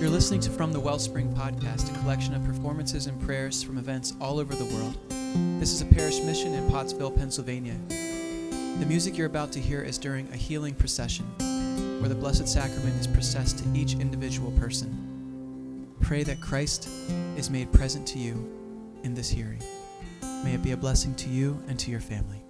You're listening to From the Wellspring podcast, a collection of performances and prayers from events all over the world. This is a parish mission in Pottsville, Pennsylvania. The music you're about to hear is during a healing procession, where the Blessed Sacrament is processed to each individual person. Pray that Christ is made present to you in this hearing. May it be a blessing to you and to your family.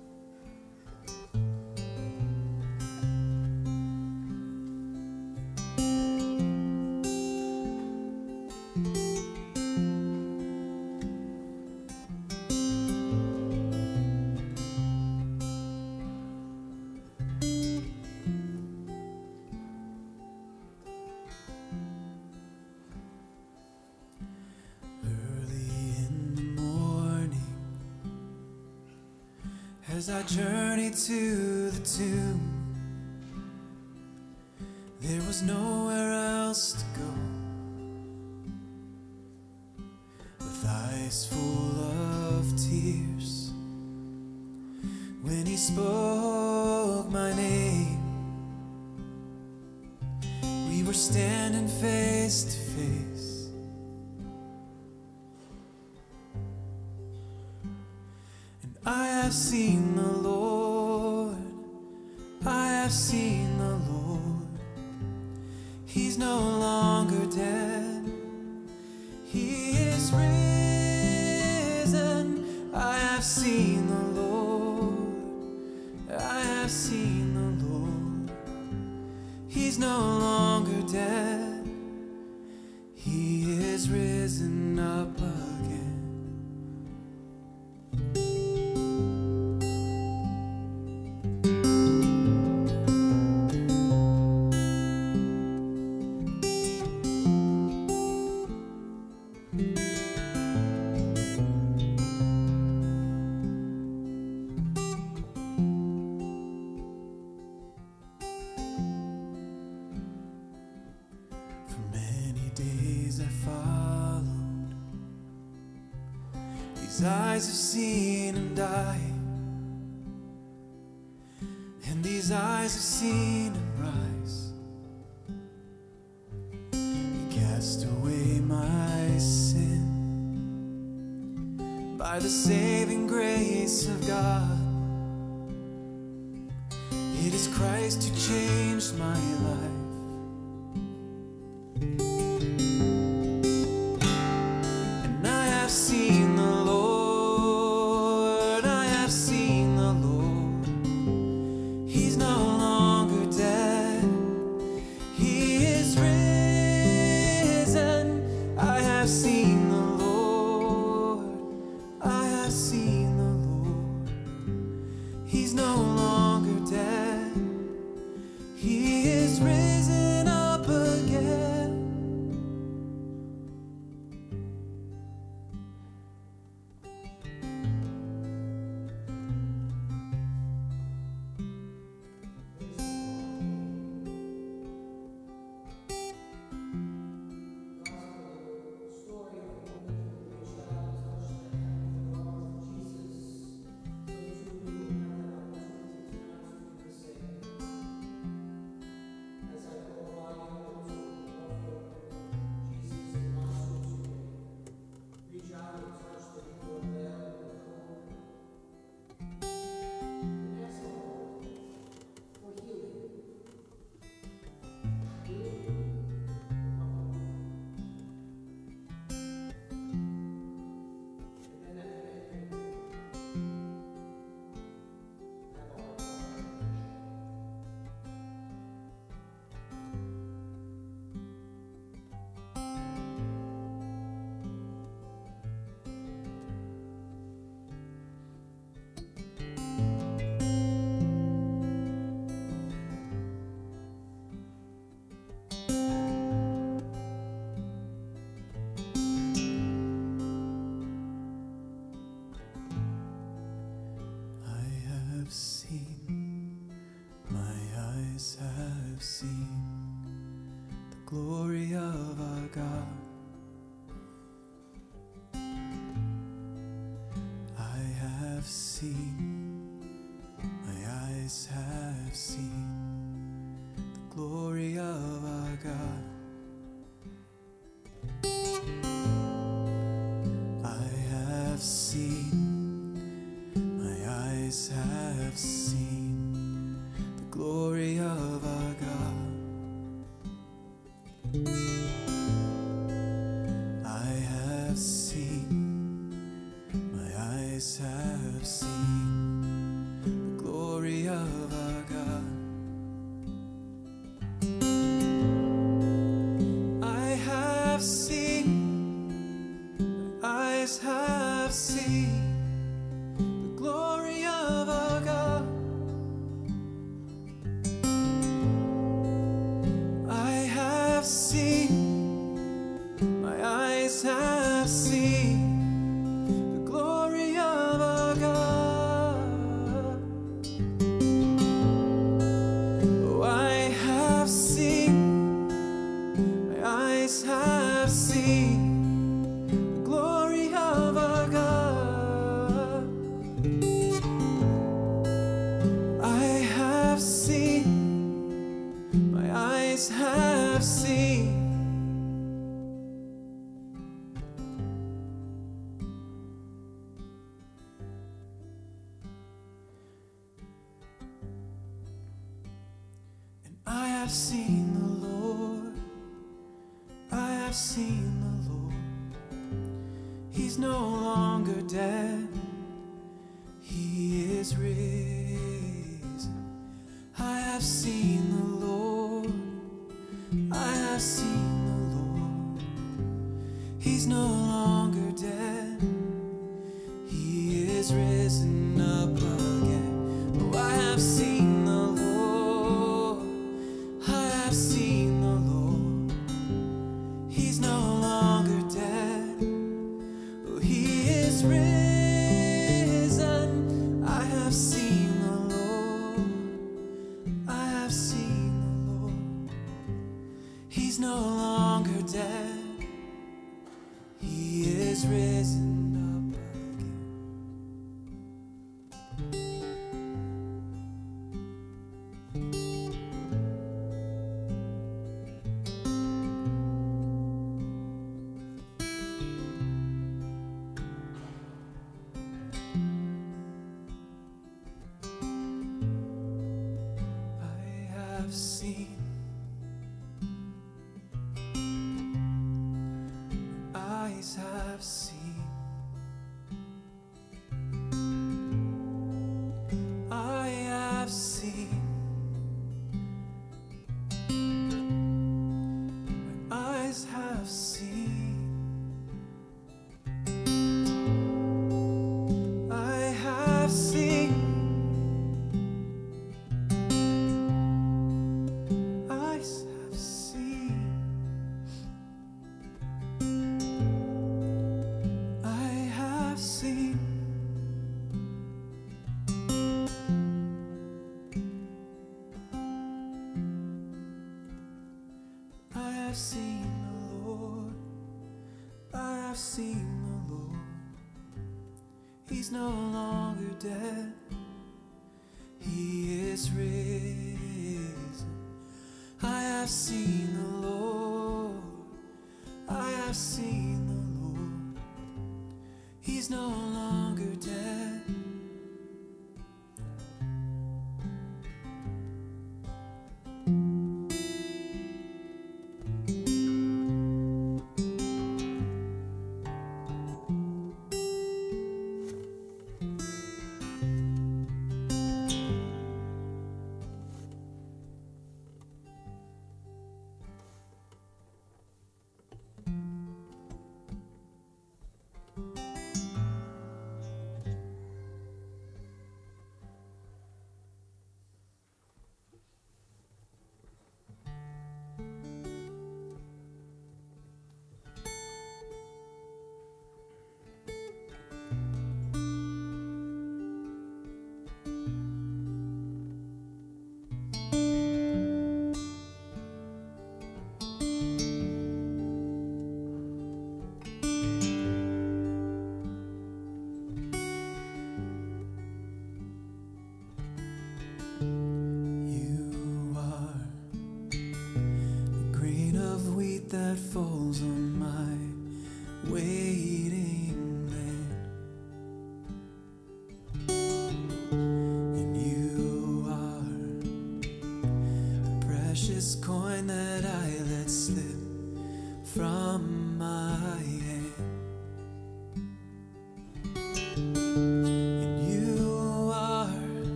He's no longer dead. He is risen up glory He's no longer dead, He is risen. I have seen the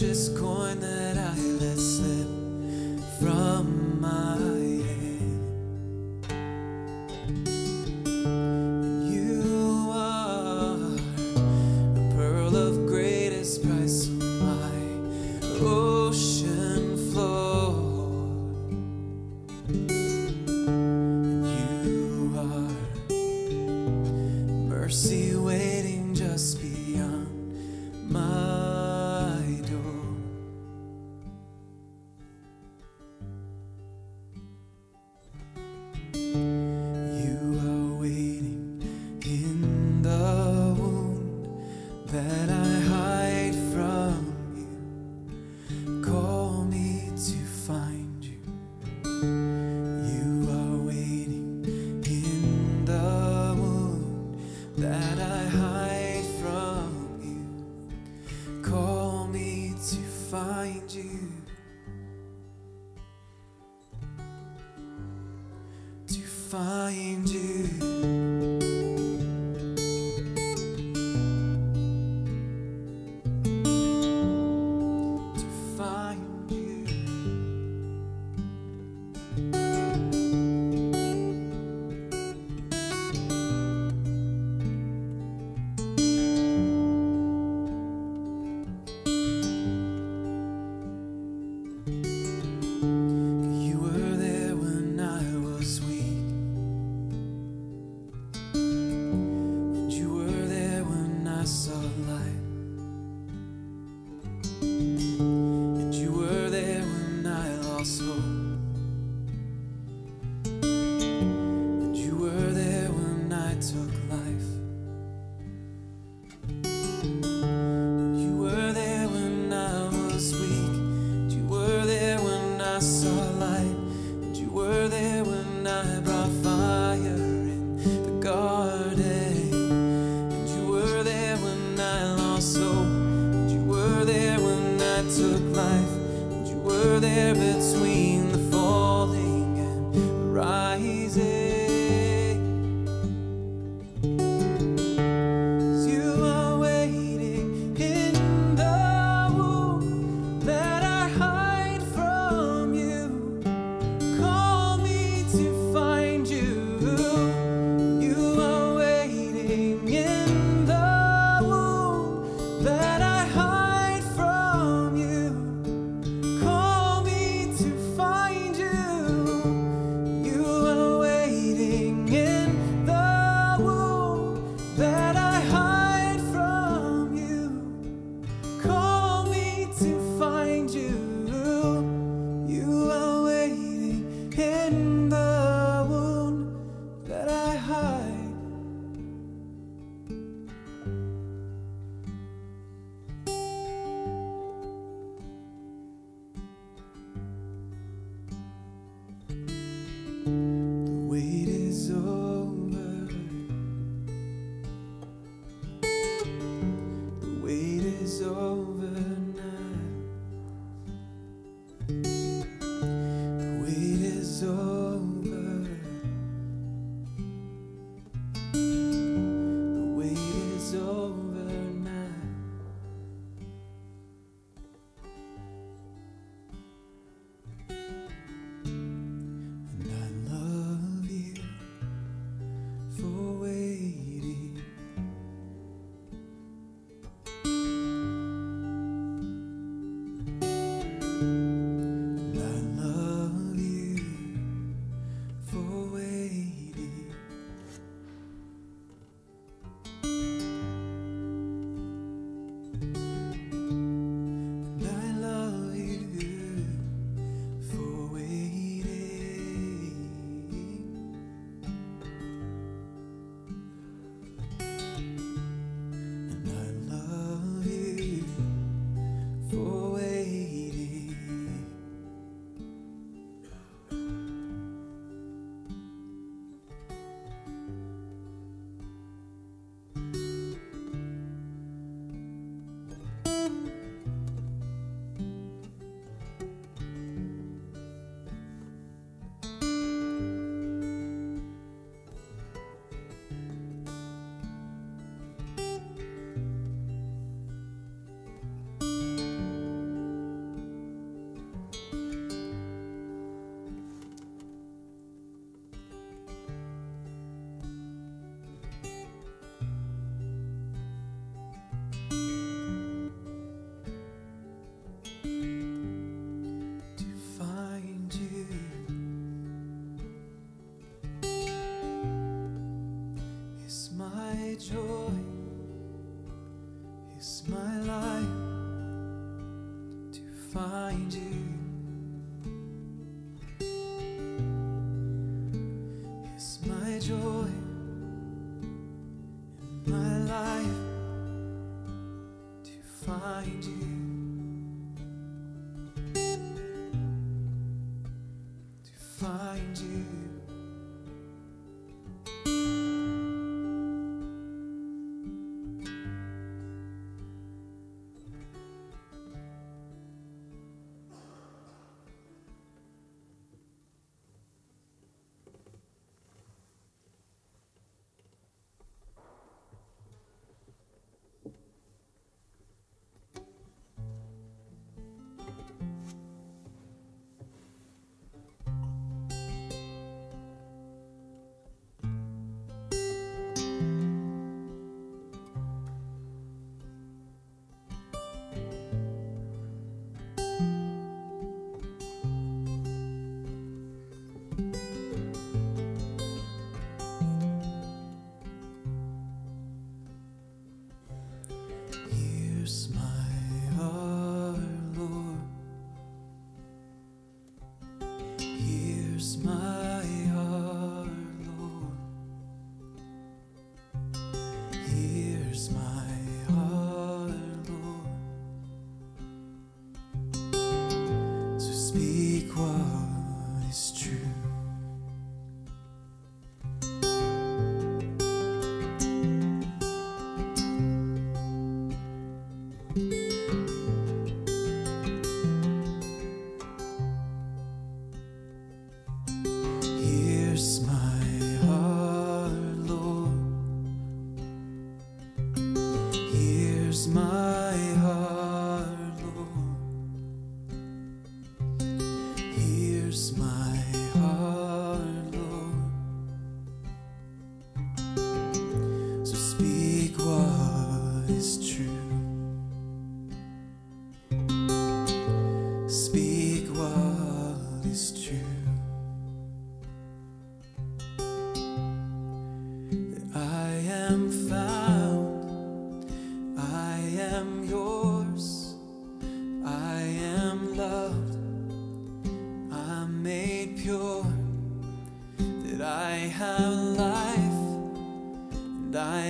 precious coin that I let slip from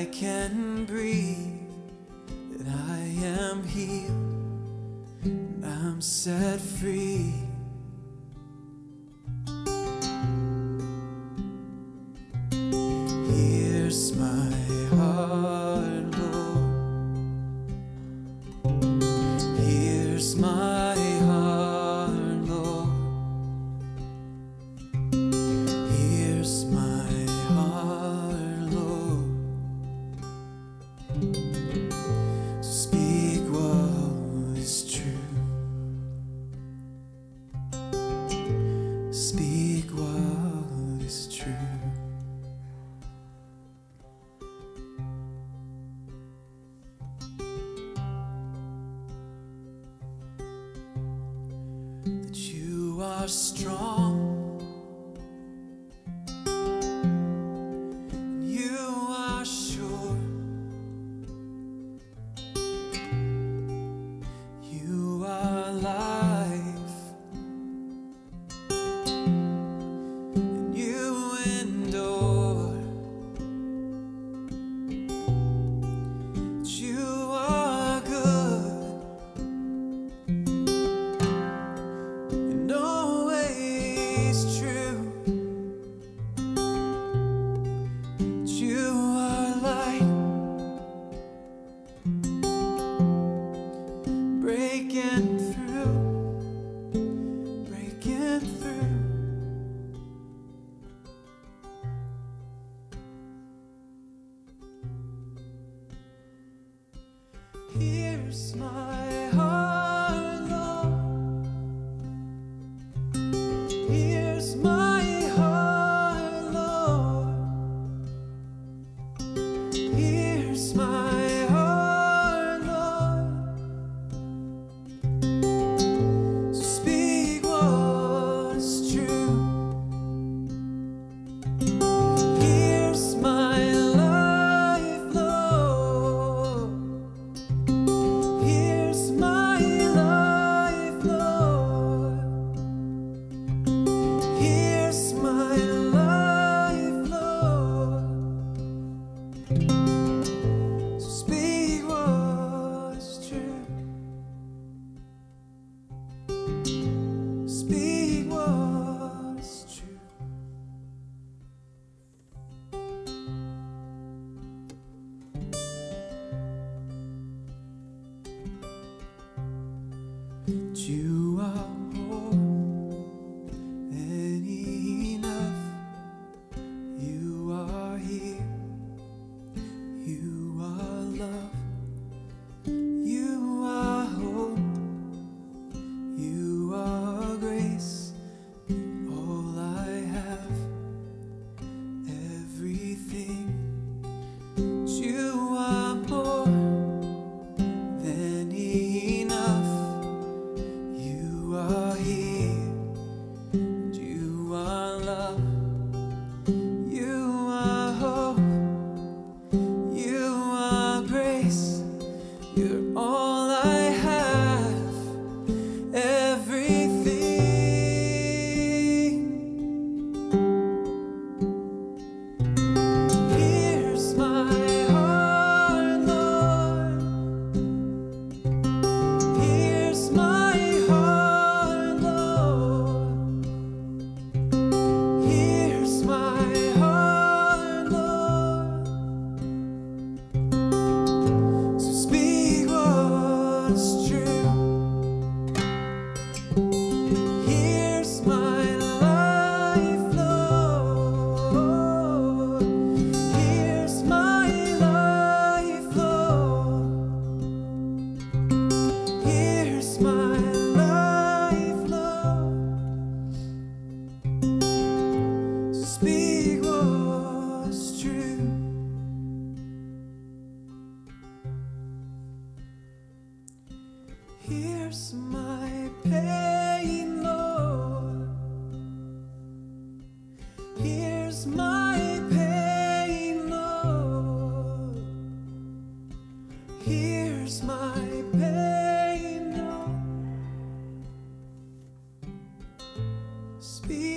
I can breathe, that I am healed, and I'm set free. Speak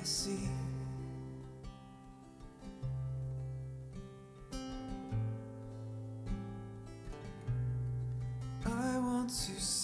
I see. I want to see.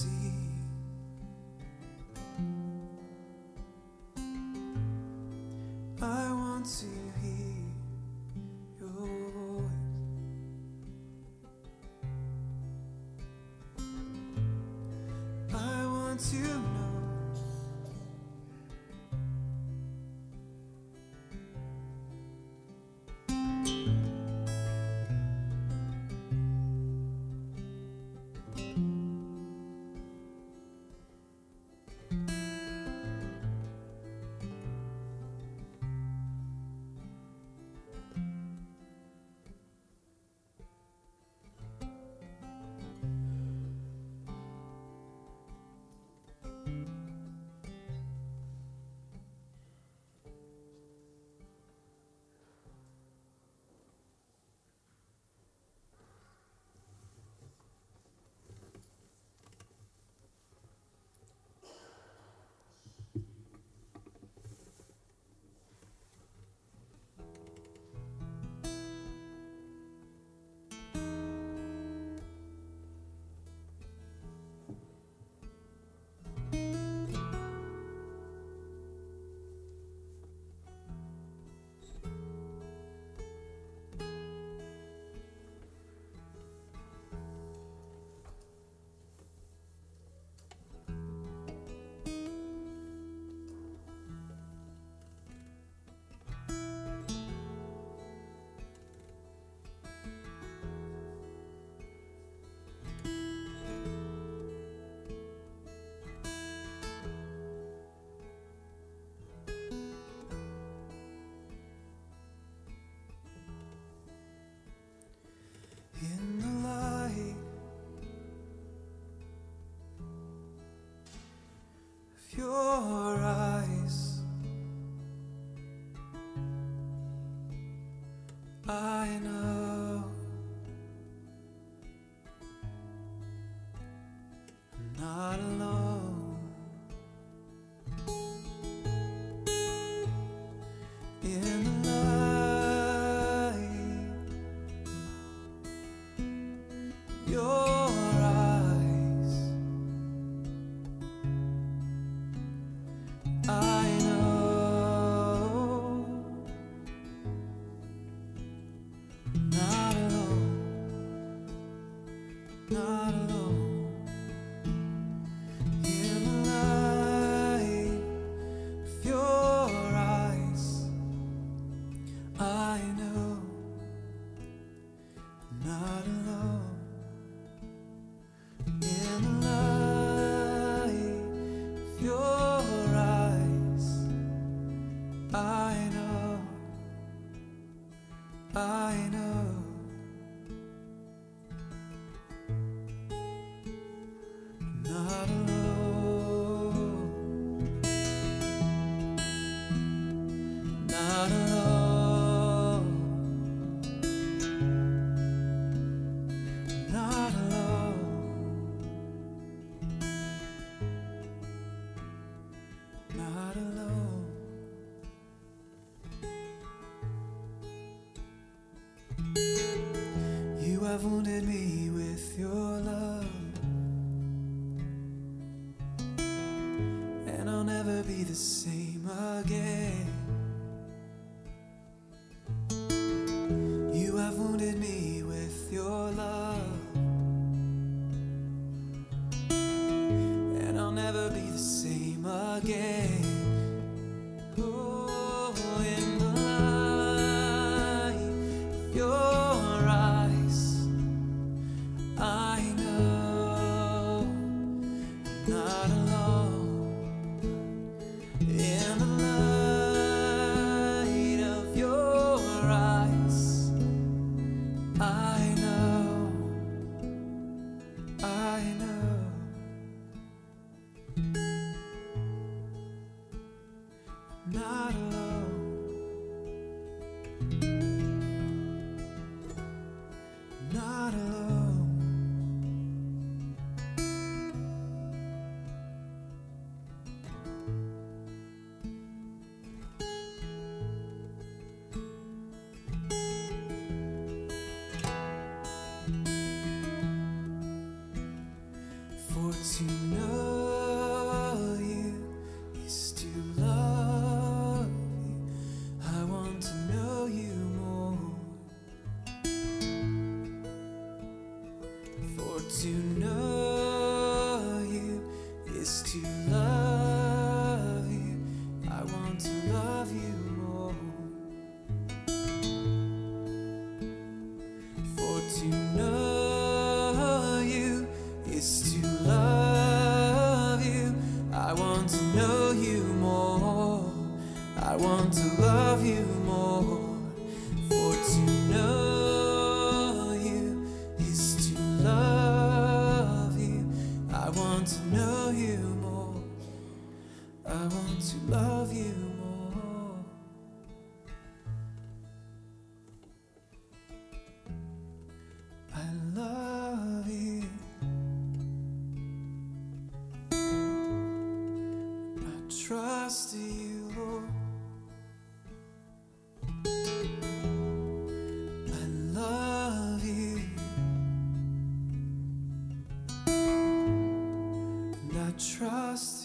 trust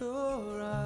your eyes,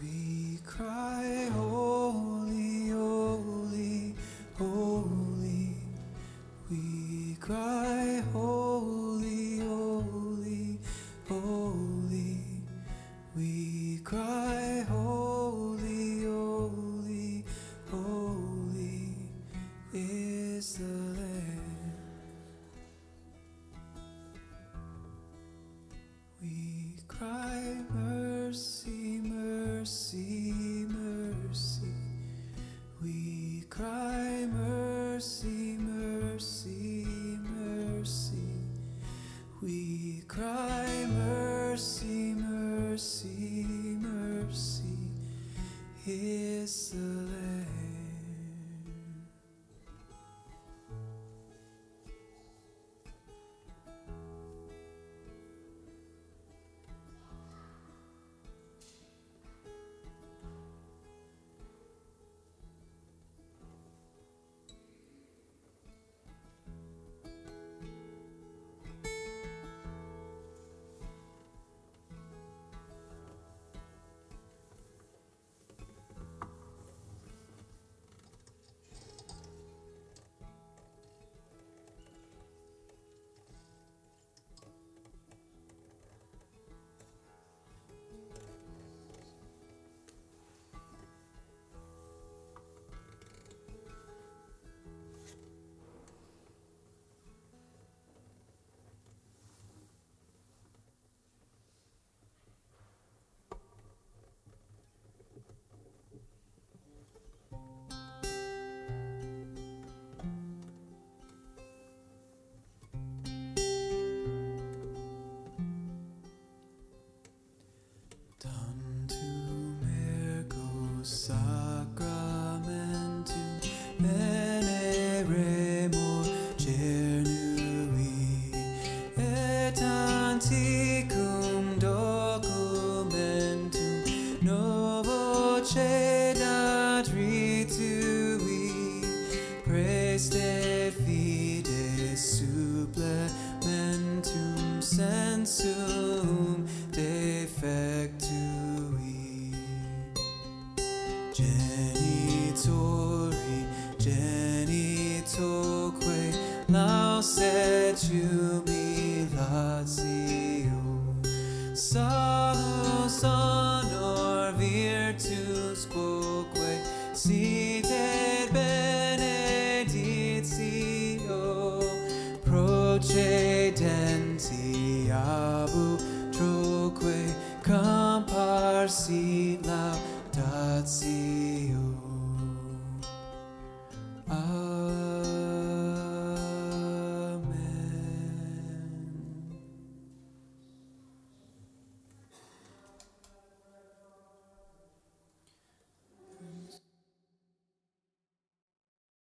we cry,